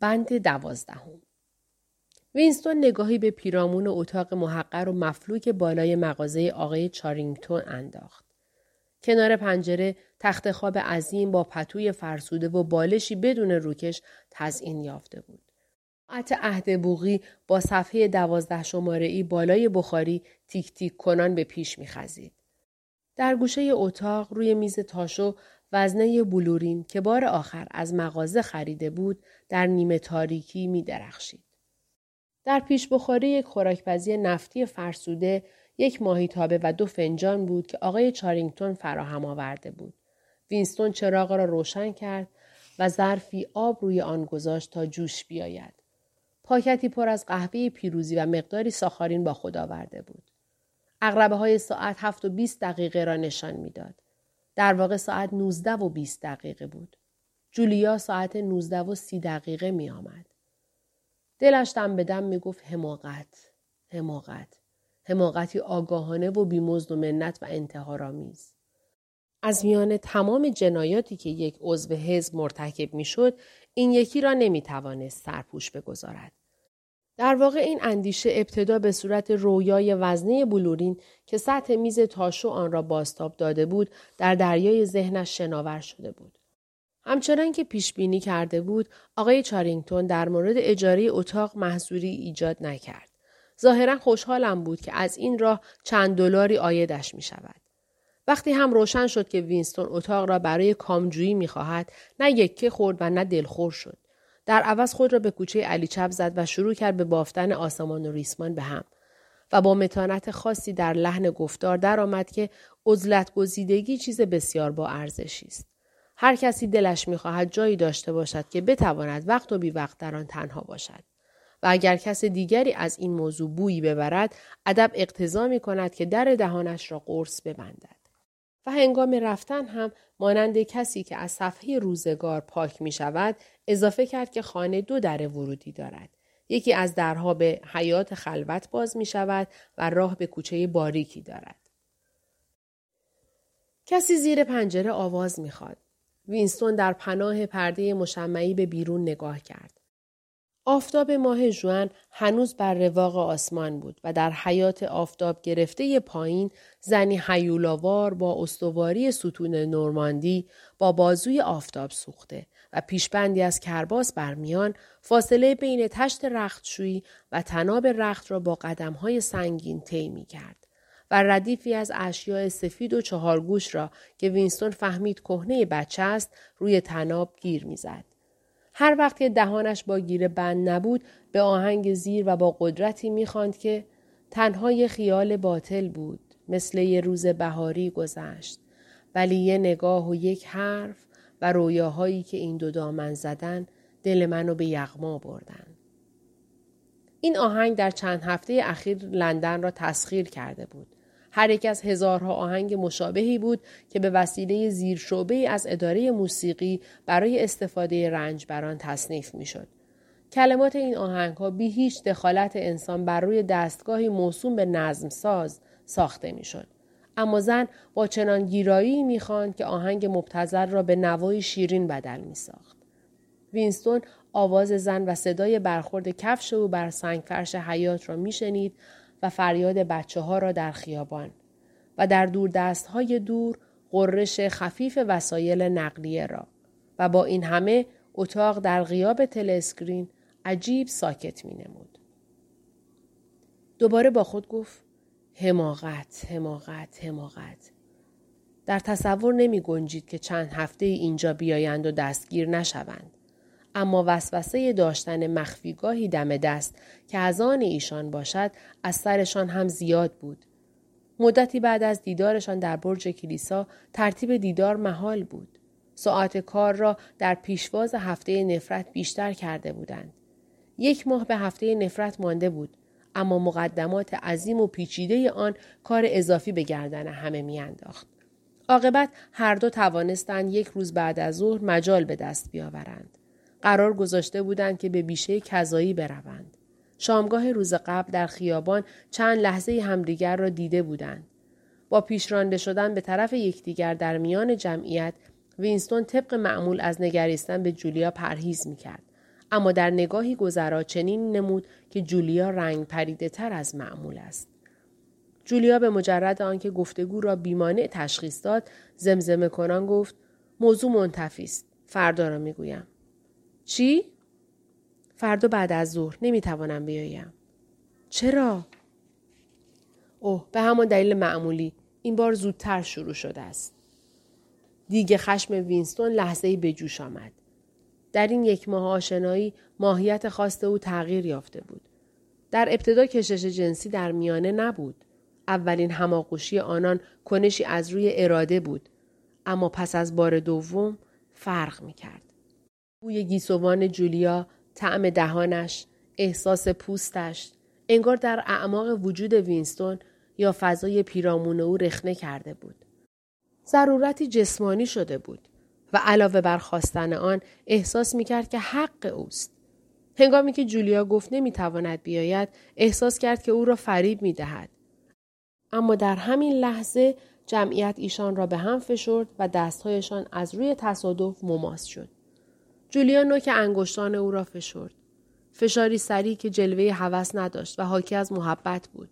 بند دوازدهم وینستون نگاهی به پیرامون اتاق محقر و مفلوک بالای مغازه آقای چارینگتون انداخت. کنار پنجره تخت خواب عظیم با پتوی فرسوده و بالشی بدون روکش تزئین یافته بود. ساعت عهد بوغی با صفحه دوازده شماره ای بالای بخاری تیک تیک کنان به پیش میخزید. در گوشه اتاق روی میز تاشو وزنه بلورین که بار آخر از مغازه خریده بود در نیمه تاریکی می درخشید. در پیش بخاری یک خوراکپزی نفتی فرسوده یک ماهیتابه و دو فنجان بود که آقای چارینگتون فراهم آورده بود. وینستون چراغ را روشن کرد و ظرفی آب روی آن گذاشت تا جوش بیاید. پاکتی پر از قهوه پیروزی و مقداری ساخارین با خود آورده بود. اغربه های ساعت هفت و بیست دقیقه را نشان می‌داد. در واقع ساعت 19 و 20 دقیقه بود. جولیا ساعت 19 و 30 دقیقه می آمد. دلش دم به دم می گفت حماقت. حماقت. حماقتی آگاهانه و بیمزد و منت و انتحارآمیز. از میان تمام جنایاتی که یک عضو حزب مرتکب می‌شد این یکی را نمی توانست سرپوش بگذارد. در واقع این اندیشه ابتدا به صورت رویای وزنه بلورین که سطح میز تاشو آن را باستاب داده بود در دریای ذهنش شناور شده بود. همچنان که پیش بینی کرده بود آقای چارینگتون در مورد اجاره اتاق محضوری ایجاد نکرد. ظاهرا خوشحالم بود که از این راه چند دلاری آیدش می شود. وقتی هم روشن شد که وینستون اتاق را برای کامجویی می خواهد نه یکه خورد و نه دلخور شد. در عوض خود را به کوچه علی چپ زد و شروع کرد به بافتن آسمان و ریسمان به هم و با متانت خاصی در لحن گفتار درآمد که عزلت گزیدگی چیز بسیار با ارزشی است. هر کسی دلش می‌خواهد جایی داشته باشد که بتواند وقت و بی وقت در آن تنها باشد. و اگر کس دیگری از این موضوع بویی ببرد ادب اقتضا می کند که در دهانش را قرص ببندد. و هنگام رفتن هم مانند کسی که از صفحه روزگار پاک می شود اضافه کرد که خانه دو در ورودی دارد. یکی از درها به حیات خلوت باز می شود و راه به کوچه باریکی دارد. کسی زیر پنجره آواز می خواد. وینستون در پناه پرده مشمعی به بیرون نگاه کرد. آفتاب ماه جوان هنوز بر رواق آسمان بود و در حیات آفتاب گرفته پایین زنی حیولاوار با استواری ستون نورماندی با بازوی آفتاب سوخته و پیشبندی از کرباس برمیان فاصله بین تشت رختشویی و تناب رخت را با قدمهای سنگین طی کرد و ردیفی از اشیاء سفید و چهارگوش را که وینستون فهمید کهنه بچه است روی تناب گیر می‌زد. هر وقت که دهانش با گیره بند نبود به آهنگ زیر و با قدرتی می‌خواند که تنها یه خیال باطل بود مثل یه روز بهاری گذشت ولی یه نگاه و یک حرف و رویاهایی که این دو دامن زدن دل منو به یغما بردن. این آهنگ در چند هفته اخیر لندن را تسخیر کرده بود. هر یک از هزارها آهنگ مشابهی بود که به وسیله زیر شعبه از اداره موسیقی برای استفاده رنجبران تصنیف می‌شد. کلمات این آهنگ ها بی هیچ دخالت انسان بر روی دستگاهی موسوم به نظم ساز ساخته می‌شد. اما زن با چنان گیرایی می‌خواند که آهنگ مبتزل را به نوای شیرین بدل میساخت. وینستون آواز زن و صدای برخورد کفش او بر سنگفرش حیات را میشنید و فریاد بچه ها را در خیابان و در دور دست های دور قررش خفیف وسایل نقلیه را و با این همه اتاق در غیاب تلسکرین عجیب ساکت می نمود. دوباره با خود گفت حماقت، حماقت، حماقت. در تصور نمی گنجید که چند هفته اینجا بیایند و دستگیر نشوند. اما وسوسه داشتن مخفیگاهی دم دست که از آن ایشان باشد از سرشان هم زیاد بود. مدتی بعد از دیدارشان در برج کلیسا ترتیب دیدار محال بود. ساعت کار را در پیشواز هفته نفرت بیشتر کرده بودند. یک ماه به هفته نفرت مانده بود. اما مقدمات عظیم و پیچیده آن کار اضافی به گردن همه میانداخت. عاقبت هر دو توانستند یک روز بعد از ظهر مجال به دست بیاورند. قرار گذاشته بودند که به بیشه کذایی بروند. شامگاه روز قبل در خیابان چند لحظه همدیگر را دیده بودند. با پیشرانده شدن به طرف یکدیگر در میان جمعیت وینستون طبق معمول از نگریستن به جولیا پرهیز می‌کرد اما در نگاهی گذرا چنین نمود که جولیا رنگ پریده تر از معمول است. جولیا به مجرد آنکه گفتگو را بیمانع تشخیص داد زمزمه کنان گفت موضوع منتفی است فردا را می‌گویم چی؟ فردا بعد از ظهر. نمی‌توانم بیایم. چرا؟ اوه به همان دلیل معمولی. این بار زودتر شروع شده است. دیگه خشم وینستون لحظه ای به جوش آمد. در این یک ماه آشنایی ماهیت خواست او تغییر یافته بود. در ابتدا کشش جنسی در میانه نبود. اولین هماغوشی آنان کنشی از روی اراده بود. اما پس از بار دوم فرق می کرد. بوی گیسوان جولیا، طعم دهانش، احساس پوستش، انگار در اعماق وجود وینستون یا فضای پیرامون او رخنه کرده بود. ضرورتی جسمانی شده بود و علاوه بر خواستن آن احساس می کرد که حق اوست. هنگامی که جولیا گفت نمی‌تواند بیاید احساس کرد که او را فریب می دهد. اما در همین لحظه جمعیت ایشان را به هم فشرد و دستهایشان از روی تصادف مماس شد. جولیا نوک انگشتان او را فشرد. فشاری سریع که جلوه هوس نداشت و حاکی از محبت بود.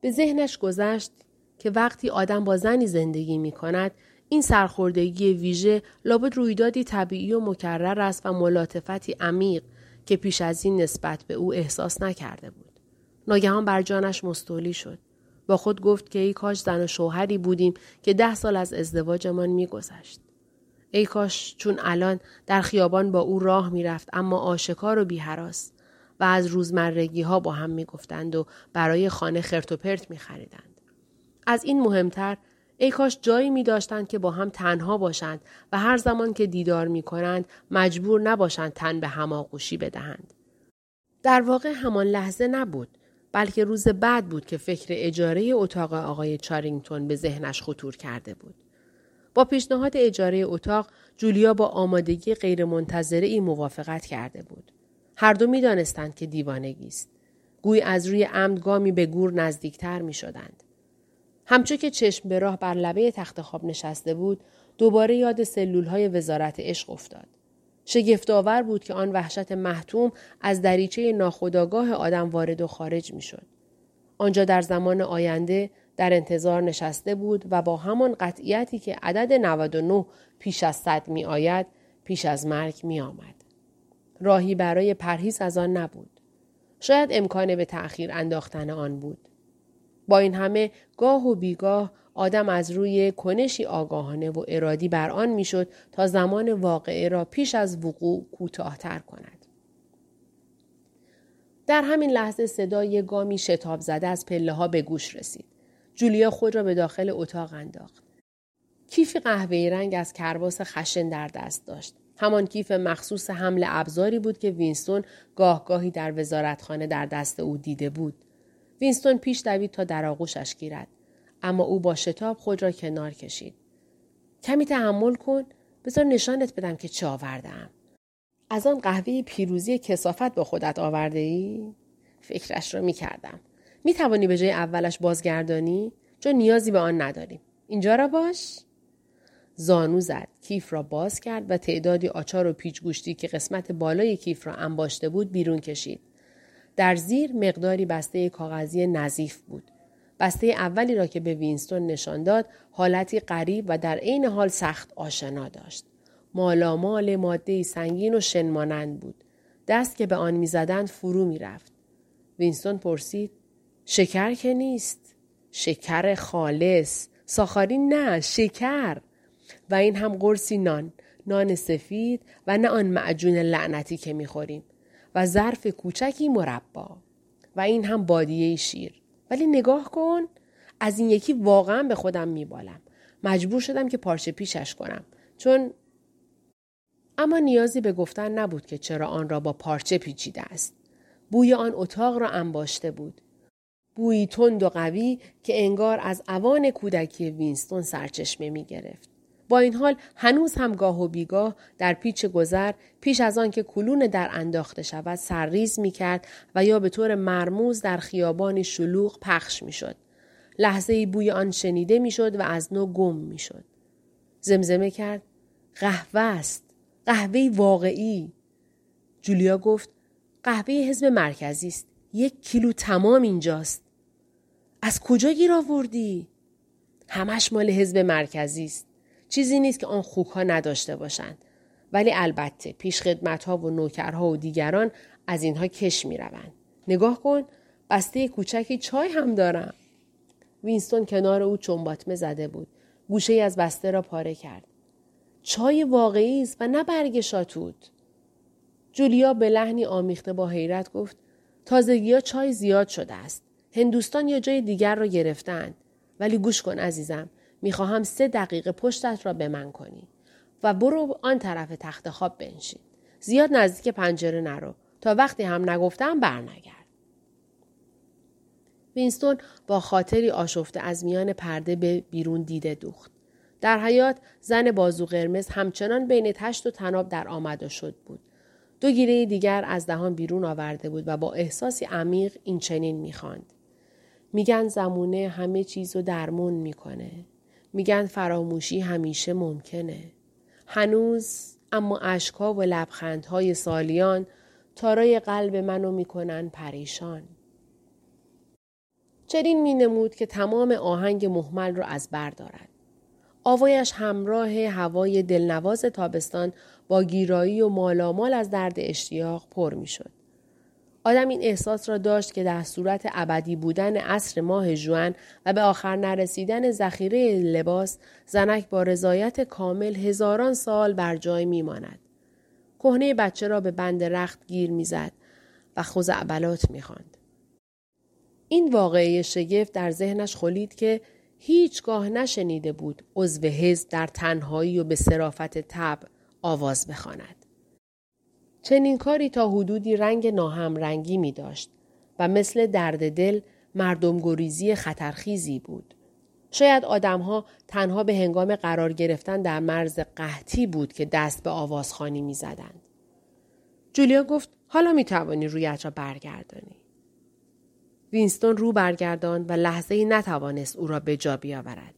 به ذهنش گذشت که وقتی آدم با زنی زندگی می کند این سرخوردگی ویژه لابد رویدادی طبیعی و مکرر است و ملاطفتی عمیق که پیش از این نسبت به او احساس نکرده بود. ناگهان بر جانش مستولی شد. با خود گفت که ای کاش زن و شوهری بودیم که ده سال از ازدواجمان میگذشت. ای کاش چون الان در خیابان با او راه می‌رفت اما آشکار و بیهراس و از روزمرگی ها با هم می‌گفتند و برای خانه خرت و پرت میخریدند. از این مهمتر ای کاش جایی می داشتند که با هم تنها باشند و هر زمان که دیدار می کنند مجبور نباشند تن به هماغوشی بدهند. در واقع همان لحظه نبود بلکه روز بعد بود که فکر اجاره اتاق آقای چارینگتون به ذهنش خطور کرده بود. با پیشنهاد اجاره اتاق جولیا با آمادگی غیرمنتظره ای موافقت کرده بود. هر دو می دانستند که دیوانگی است. گوی از روی عمد گامی به گور نزدیکتر می شدند. همچو که چشم به راه بر لبه تخت خواب نشسته بود دوباره یاد سلول های وزارت عشق افتاد. شگفتآور بود که آن وحشت محتوم از دریچه ناخداگاه آدم وارد و خارج می شد. آنجا در زمان آینده در انتظار نشسته بود و با همان قطعیتی که عدد 99 پیش از صد می آید پیش از مرگ می آمد. راهی برای پرهیز از آن نبود. شاید امکان به تأخیر انداختن آن بود. با این همه گاه و بیگاه آدم از روی کنشی آگاهانه و ارادی بر آن می‌شد تا زمان واقعه را پیش از وقوع کوتاهتر کند. در همین لحظه صدای گامی شتاب زده از پله ها به گوش رسید. جولیا خود را به داخل اتاق انداخت. کیف قهوه‌ای رنگ از کرباس خشن در دست داشت. همان کیف مخصوص حمل ابزاری بود که وینستون گاه گاهی در وزارتخانه در دست او دیده بود. وینستون پیش دوید تا در آغوشش گیرد. اما او با شتاب خود را کنار کشید. کمی تحمل کن بذار نشانت بدم که چه آوردم. از آن قهوه پیروزی کسافت با خودت آورده ای؟ فکرش را می کردم. می توانی به جای اولش بازگردانی؟ چون نیازی به آن نداریم. اینجا را باش؟ زانو زد. کیف را باز کرد و تعدادی آچار و پیچ گوشتی که قسمت بالای کیف را انباشته بود بیرون کشید. در زیر مقداری بسته کاغذی نظیف بود. بسته اولی را که به وینستون نشان داد حالتی غریب و در عین حال سخت آشنا داشت. مالامال ماده سنگین و شنمانند بود. دست که به آن می‌زدند فرو می‌رفت. وینستون پرسید شکر که نیست. شکر خالص. ساخارین نه شکر. و این هم قرصی نان. نان سفید و نه آن معجون لعنتی که می‌خوریم. و ظرف کوچکی مربا. و این هم بادیه شیر. ولی نگاه کن از این یکی واقعا به خودم میبالم. مجبور شدم که پارچه پیشش کنم. چون اما نیازی به گفتن نبود که چرا آن را با پارچه پیچیده است. بوی آن اتاق را انباشته بود. بویی تند و قوی که انگار از اوان کودکی وینستون سرچشمه می گرفت. با این حال هنوز هم گاه و بیگاه در پیچ گذر پیش از آن که کلون در انداخته شود سرریز می کرد و یا به طور مرموز در خیابانی شلوغ پخش می شد. لحظه بوی آن شنیده می شد و از نو گم می شد. زمزمه کرد قهوه است. قهوه واقعی. جولیا گفت قهوه حزب مرکزی است. یک کیلو تمام اینجاست. از کجا گیر آوردی؟ همش مال حزب مرکزی است. چیزی نیست که آن خوک ها نداشته باشند. ولی البته پیش خدمت ها و نوکرها و دیگران از اینها کش می روند. نگاه کن بسته کوچکی چای هم دارم. وینستون کنار او چنباتمه زده بود. گوشه ای از بسته را پاره کرد. چای واقعی است و نه برگ شاتوت. جولیا به لحنی آمیخته با حیرت گفت تازگی ها چای زیاد شده است. هندوستان یا جای دیگر را گرفتند. ولی گوش کن عزیزم. می‌خواهم سه دقیقه پشتت را به من کنی. و برو آن طرف تخت خواب بنشین. زیاد نزدیک پنجره نرو. تا وقتی هم نگفتم برنگرد. وینستون با خاطری آشفته از میان پرده به بیرون دیده دوخت. در حیات زن بازو قرمز همچنان بین تشت و تناب در آمد و شد بود. دو گیره دیگر از دهان بیرون آورده بود و با احساسی عمیق این چنین می‌خواند. میگن زمونه همه چیز رو درمون می‌کنه. میگن فراموشی همیشه ممکنه. هنوز اما اشکا و لبخندهای سالیان تارای قلب منو می‌کنن پریشان. چنین می نمود که تمام آهنگ محمل را از بر دارد. آوایش همراه هوای دلنواز تابستان با گیرایی و مالامال از درد اشتیاق پر می شد. آدم این احساس را داشت که در صورت ابدی بودن عصر ماه جوان و به آخر نرسیدن ذخیره لباس زنک با رضایت کامل هزاران سال بر جای میماند. کهنه بچه را به بند رخت گیر می‌زد و خزعبلات می‌خواند. این واقعه شگفت در ذهنش خلید که هیچگاه نشنیده بود عضو حزب در تنهایی و به صرافت تب آواز بخواند. چنین کاری تا حدودی رنگ ناهم رنگی می داشت و مثل درد دل مردم گریزی خطرخیزی بود. شاید آدمها تنها به هنگام قرار گرفتن در مرز قحطی بود که دست به آوازخانی می زدند. جولیا گفت حالا می توانی رویت را برگردانی. وینستون رو برگردان و لحظه ای نتوانست او را به جا بیاورد.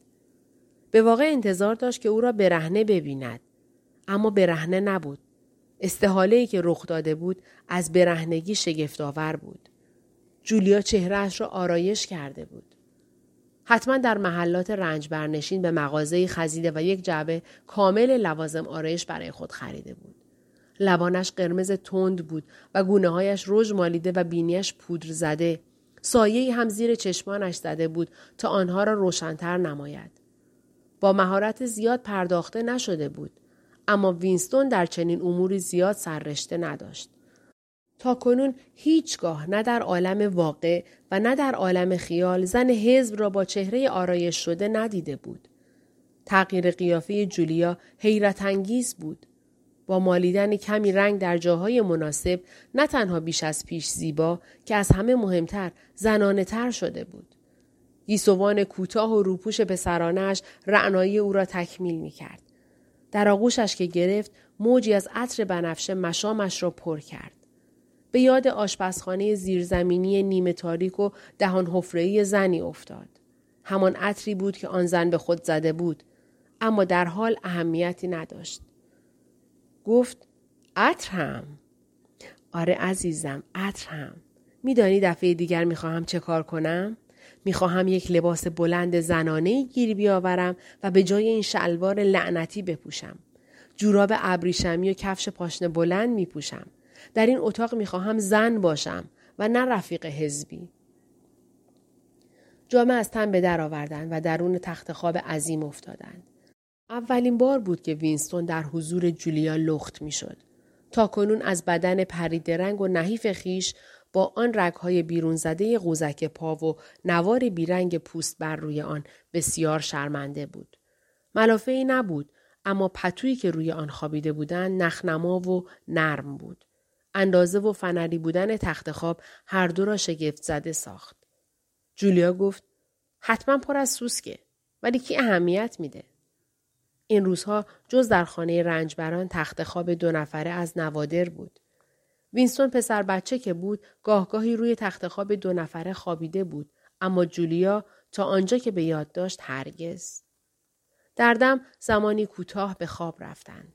به واقع انتظار داشت که او را برهنه ببیند. اما برهنه نبود. استحاله که رخ داده بود از برهنگی شگفتآور بود. جولیا چهرهش را آرایش کرده بود. حتما در محلات رنج برنشین به مغازه خزیده و یک جعبه کامل لوازم آرایش برای خود خریده بود. لبانش قرمز تند بود و گونه هایش رژ مالیده و بینیش پودر زده. سایه هم زیر چشمانش زده بود تا آنها را روشنتر نماید. با مهارت زیاد پرداخته نشده بود. اما وینستون در چنین اموری زیاد سررشته نداشت. تا کنون هیچگاه نه در عالم واقع و نه در عالم خیال زن حزب را با چهره آرایش شده ندیده بود. تغییر قیافه جولیا حیرت انگیز بود. با مالیدن کمی رنگ در جاهای مناسب نه تنها بیش از پیش زیبا که از همه مهمتر زنانه تر شده بود. گیسوان کوتاه و روپوش پسرانش رعنایی او را تکمیل می کرد. در آغوشش که گرفت موجی از عطر بنفشه مشامش را پر کرد. به یاد آشپزخانه زیرزمینی نیمه تاریک و دهان حفره‌ای زنی افتاد. همان عطری بود که آن زن به خود زده بود اما در حال اهمیتی نداشت. گفت عطر هم. آره عزیزم عطر هم. میدانی دفعه دیگر می‌خواهم چه کار کنم؟ می‌خواهم یک لباس بلند زنانه گیر بیاورم و به جای این شلوار لعنتی بپوشم. جوراب ابریشمی و کفش پاشنه بلند میپوشم. در این اتاق می‌خواهم زن باشم و نه رفیق حزبی. جامعه از تن به در آوردن و درون تخت خواب عظیم افتادند. اولین بار بود که وینستون در حضور جولیا لخت می‌شد. تا کنون از بدن پریدرنگ و نحیف خیش با آن رگهای بیرون زده قوزک پا و نوار بیرنگ پوست بر روی آن بسیار شرمنده بود. ملافه نبود اما پتویی که روی آن خوابیده بودند نخنما و نرم بود. اندازه و فنری بودن تخت خواب هر دو را شگفت زده ساخت. جولیا گفت حتما پر از سوسکه ولی کی اهمیت میده؟ این روزها جز در خانه رنجبران تخت خواب دو نفره از نوادر بود. وینستون پسر بچه که بود گاهگاهی روی تخت خواب دو نفره خوابیده بود اما جولیا تا آنجا که به یاد داشت هرگز. در دم زمانی کوتاه به خواب رفتند.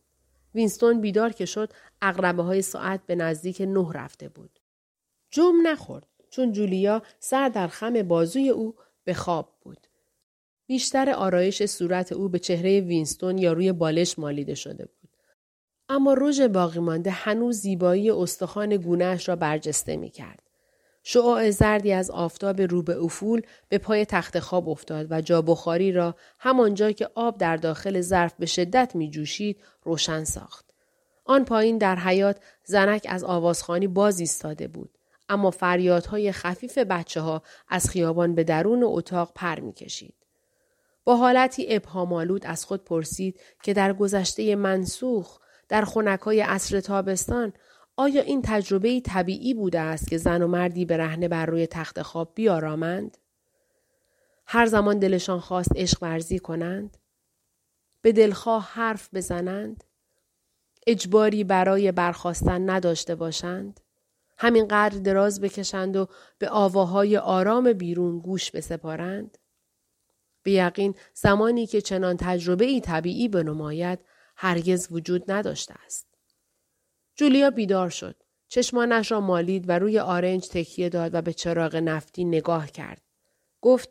وینستون بیدار که شد عقربه های ساعت به نزدیک نه رفته بود. جم نخورد چون جولیا سر در خم بازوی او به خواب بود. بیشتر آرایش صورت او به چهره وینستون یا روی بالش مالیده شده بود. اما رژ باقی مانده هنوز زیبایی استخوان گونهش را برجسته می کرد. شعاع زردی از آفتاب رو به افول به پای تخت خواب افتاد و جا بخاری را همانجا که آب در داخل ظرف به شدت می جوشید روشن ساخت. آن پایین در حیات زنک از آوازخانی باز ایستاده بود. اما فریادهای خفیف بچه ها از خیابان به درون اتاق پر می کشید. با حالتی ابهامالود از خود پرسید که در گذشته منسوخ در خونکای عصر تابستان آیا این تجربه طبیعی بوده است که زن و مردی به رهنه بر روی تخت خواب بیارامند؟ هر زمان دلشان خواست عشق ورزی کنند؟ به دلخواه حرف بزنند؟ اجباری برای برخواستن نداشته باشند؟ همینقدر دراز بکشند و به آواهای آرام بیرون گوش بسپارند؟ به یقین زمانی که چنان تجربه ای طبیعی بنماید هرگز وجود نداشته است. جولیا بیدار شد. چشمانش را مالید و روی آرنج تکیه داد و به چراغ نفتی نگاه کرد. گفت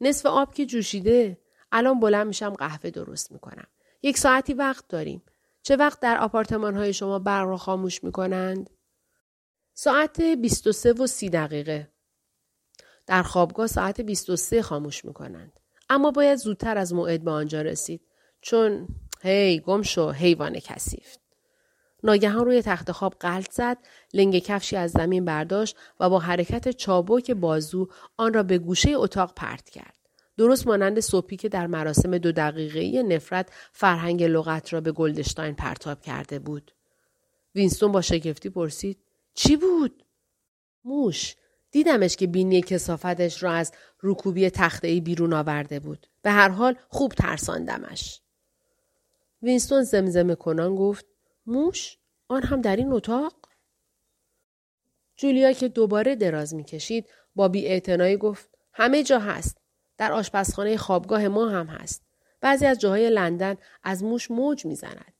نصف آب که جوشیده الان بلند میشم قهوه درست می‌کنم. یک ساعتی وقت داریم. چه وقت در آپارتمان های شما برق را خاموش می‌کنند؟ ساعت 23 و 30 دقیقه. در خوابگاه ساعت 23 خاموش می‌کنند. اما باید زودتر از موعد به آنجا رسید چون هی گم شو حیوان کثیف ناگهان روی تخت خواب قلط زد لنگ کفشی از زمین برداشت و با حرکت چابک بازو آن را به گوشه اتاق پرت کرد درست مانند صبحی که در مراسم دو دقیقه نفرت فرهنگ لغت را به گلدشتاین پرتاب کرده بود وینستون با شگفتی پرسید چی بود موش دیدمش که بینی کثافتش را از روکوبی تخته بیرون آورده بود. به هر حال خوب ترساندمش. وینستون زمزمه کنان گفت موش آن هم در این اتاق؟ جولیا که دوباره دراز می‌کشید با بی گفت همه جا هست. در آشپزخانه خوابگاه ما هم هست. بعضی از جاهای لندن از موش موج می‌زند.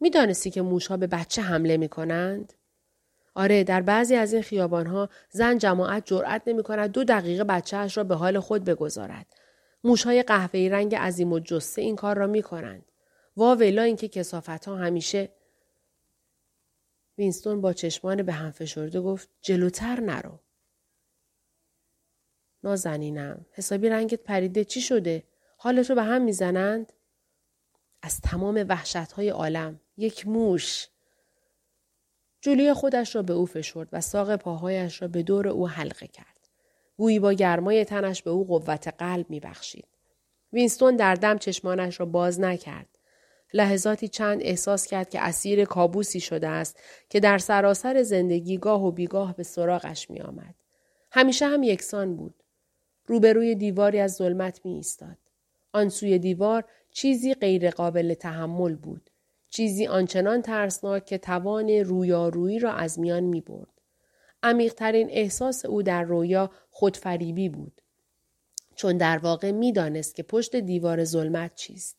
می‌دانستی که موشها به بچه حمله می کنند؟ آره در بعضی از این خیابانها زن جماعت جرأت نمی کند دو دقیقه بچهش را به حال خود بگذارد. موشهای قهوه‌ای رنگ عظیم و جسته این کار را می کنند. واویلا اینکه کسافت ها همیشه وینستون با چشمان به هم فشرده گفت جلوتر نرو. نازنینم حسابی رنگت پریده چی شده؟ حالت رو به هم می‌زنند؟ از تمام وحشت های عالم یک موش جولیا خودش را به او فشرد و ساق پاهایش را به دور او حلقه کرد. گویی با گرمای تنش به او قوت قلب میبخشید. وینستون در دم چشمانش را باز نکرد. لحظاتی چند احساس کرد که اسیر کابوسی شده است که در سراسر زندگی گاه و بیگاه به سراغش می آمد. همیشه هم یکسان بود. روبروی دیواری از ظلمت می ایستاد. آن سوی دیوار چیزی غیرقابل تحمل بود. چیزی آنچنان ترسناک که توان رویارویی را از میان می برد. عمیقترین احساس او در رویا خودفریبی بود. چون در واقع می‌دانست که پشت دیوار ظلمت چیست.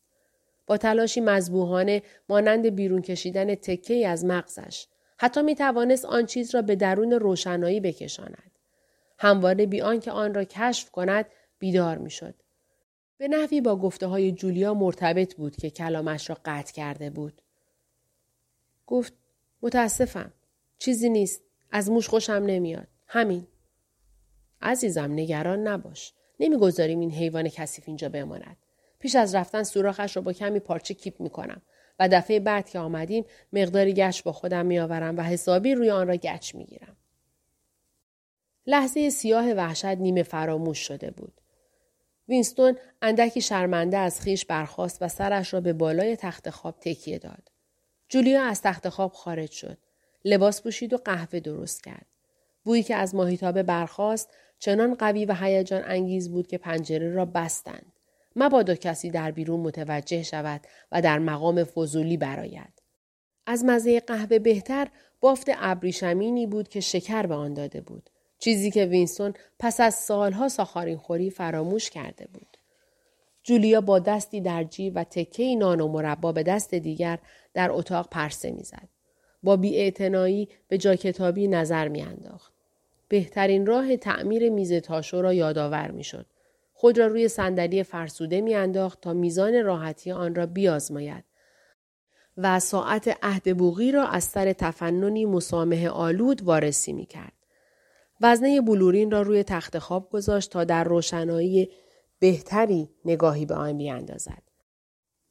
با تلاشی مذبوحانه مانند بیرون کشیدن تکه از مغزش حتی می توانست آن چیز را به درون روشنایی بکشاند. همواره بی آنکه آن را کشف کند بیدار می‌شد. به نحوی با گفته های جولیا مرتبط بود که کلامش را قطع کرده بود. گفت متاسفم. چیزی نیست. از موش خوشم نمیاد. همین. عزیزم نگران نباش. نمی‌گذاریم این حیوان کثیف اینجا بماند. پیش از رفتن سوراخش را با کمی پارچه کیپ می‌کنم و دفعه بعد که آمدیم مقداری گچ با خودم میآورم و حسابی روی آن را گچ می‌گیرم. لحظه سیاه وحشت نیمه فراموش شده بود. وینستون اندکی شرمنده از خیش برخاست و سرش را به بالای تخت خواب تکیه داد. جولیا از تخت خواب خارج شد. لباس پوشید و قهوه درست کرد. بویی که از ماهیتابه برخاست چنان قوی و هیجان انگیز بود که پنجره را بستند. مبادا کسی در بیرون متوجه شود و در مقام فضولی براید. از مزه قهوه بهتر بافت ابریشمینی بود که شکر به آن داده بود. چیزی که وینستون پس از سالها ساخارین خوری فراموش کرده بود. جولیا با دستی در جیب و تکه نان و مربا به دست دیگر در اتاق پرسه می‌زد. با بیاعتنایی به جا کتابی نظر میانداخت. بهترین راه تعمیر میز تاشو را یادآور می‌شد. خود را روی صندلی فرسوده میانداخت تا میزان راحتی آن را بیازماید و ساعت عهد بوغی را از سر تفننی مسامه آلود وارسی می کرد. وزنه بلورین را روی تخت خواب گذاشت تا در روشنایی بهتری نگاهی به آن بیاندازد.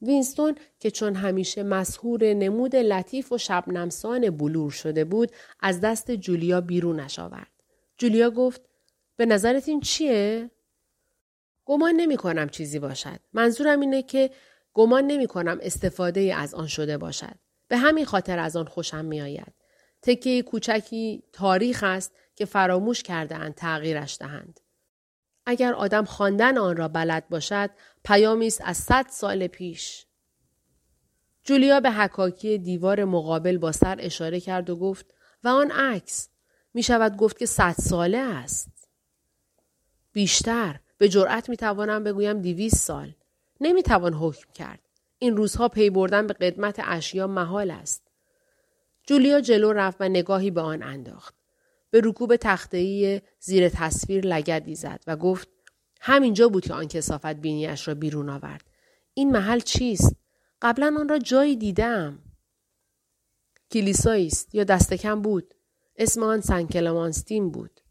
وینستون که چون همیشه مسهور نمود لطیف و شبنمسان بلور شده بود از دست جولیا بیرونش آورد. جولیا گفت به نظرت این چیه؟ گمان نمی کنم چیزی باشد. منظورم اینه که گمان نمی کنم استفاده از آن شده باشد. به همین خاطر از آن خوشم می آید. تکه کوچکی تاریخ است که فراموش کرده اند تغییرش دهند. اگر آدم خواندن آن را بلد باشد پیامی است از صد سال پیش جولیا به حکاکی دیوار مقابل با سر اشاره کرد و گفت و آن عکس می شود گفت که صد ساله است بیشتر به جرأت می توانم بگویم دیویس سال نمی توان حکم کرد این روزها پی بردن به قدمت اشیا محال است جولیا جلو رفت و نگاهی به آن انداخت به رکوب تختهی زیر تصویر لگدی زد و گفت همینجا بود که آن کسافت بینیش را بیرون آورد. این محل چیست؟ قبلا آن را جایی دیدم. کلیسایی است یا دست کم بود. اسم آن سنکلمانستین بود.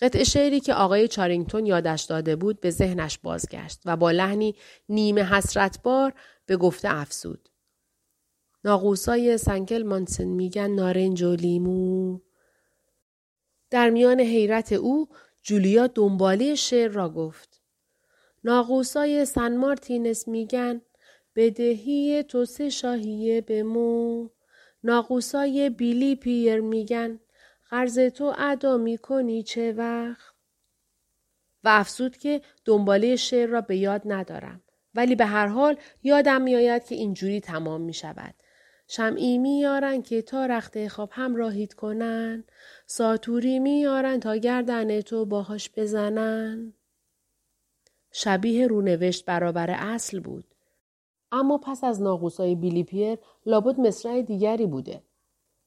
قطع شعری که آقای چارینگتون یادش داده بود به ذهنش بازگشت و با لحنی نیمه حسرتبار به گفته افسود. ناقوسای سنکل مانسن میگن نارنج و لیمو در میان حیرت او جولیا دنبالی شعر را گفت. ناقوسای سن مارتینس میگن بدهی تو سه شاهیه به مو. ناقوسای بیلی پیر میگن قرض تو ادا می‌کنی چه وقت؟ و افسود که دنباله شعر را به یاد ندارم. ولی به هر حال یادم میآید که اینجوری تمام می شود. شمعی میارن که تا رخت خواب همراهید کنن ساتوری میارن تا گردن تو باهاش بزنن شبیه رونوشت برابر اصل بود اما پس از ناقوسای بیلی پیر لابد مصرع دیگری بوده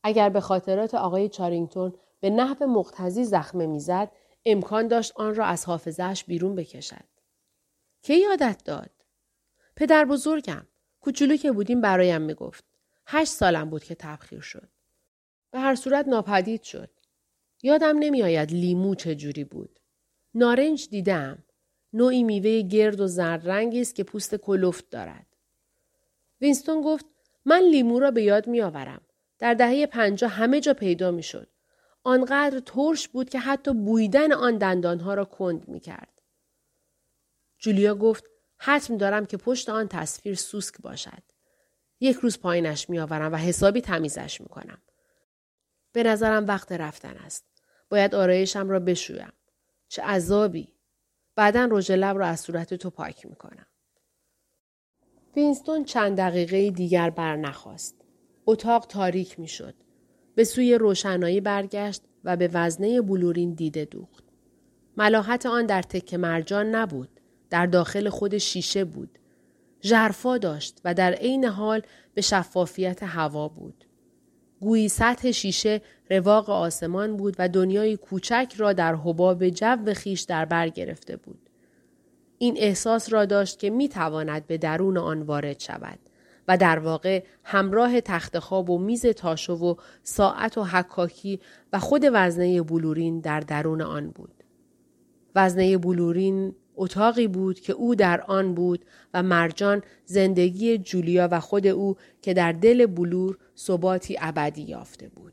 اگر به خاطرات آقای چارینگتون به نحو مقتضی زخمه می‌زد امکان داشت آن را از حافظهش بیرون بکشد کی یادت داد پدر بزرگم کوچولو که بودیم برایم می‌گفت هشت سالم بود که تبخیر شد. به هر صورت ناپدید شد. یادم نمیآید لیمو چه جوری بود. نارنج دیدم. نوعی میوه گرد و زرد رنگی است که پوست کلفت دارد. وینستون گفت من لیمو را به یاد میآورم. در دهه پنجاه همه جا پیدا می‌شد. آنقدر ترش بود که حتی بویدن آن دندانها را کند می کرد. جولیا گفت حتم دارم که پشت آن تصویر سوسک باشد. یک روز پایینش میآورم و حسابی تمیزش می‌کنم. به نظرم وقت رفتن است. باید آرایشم را بشویم. چه عذابی. بعدا رژ لب را از صورت تو پاک می‌کنم. وینستون چند دقیقه دیگر برنخواست. اتاق تاریک می‌شد. به سوی روشنایی برگشت و به وزنه بلورین دیده دوخت. ملاحت آن در تکه مرجان نبود. در داخل خود شیشه بود. ژرفا داشت و در عین حال به شفافیت هوا بود. گویی سطح شیشه رواق آسمان بود و دنیای کوچک را در حباب جو خیش در بر گرفته بود. این احساس را داشت که می تواند به درون آن وارد شود و در واقع همراه تخت خواب و میز تاشو و ساعت و حکاکی و خود وزنه بلورین در درون آن بود. وزنه بلورین اتاقی بود که او در آن بود و مرجان زندگی جولیا و خود او که در دل بلور ثباتی ابدی یافته بود.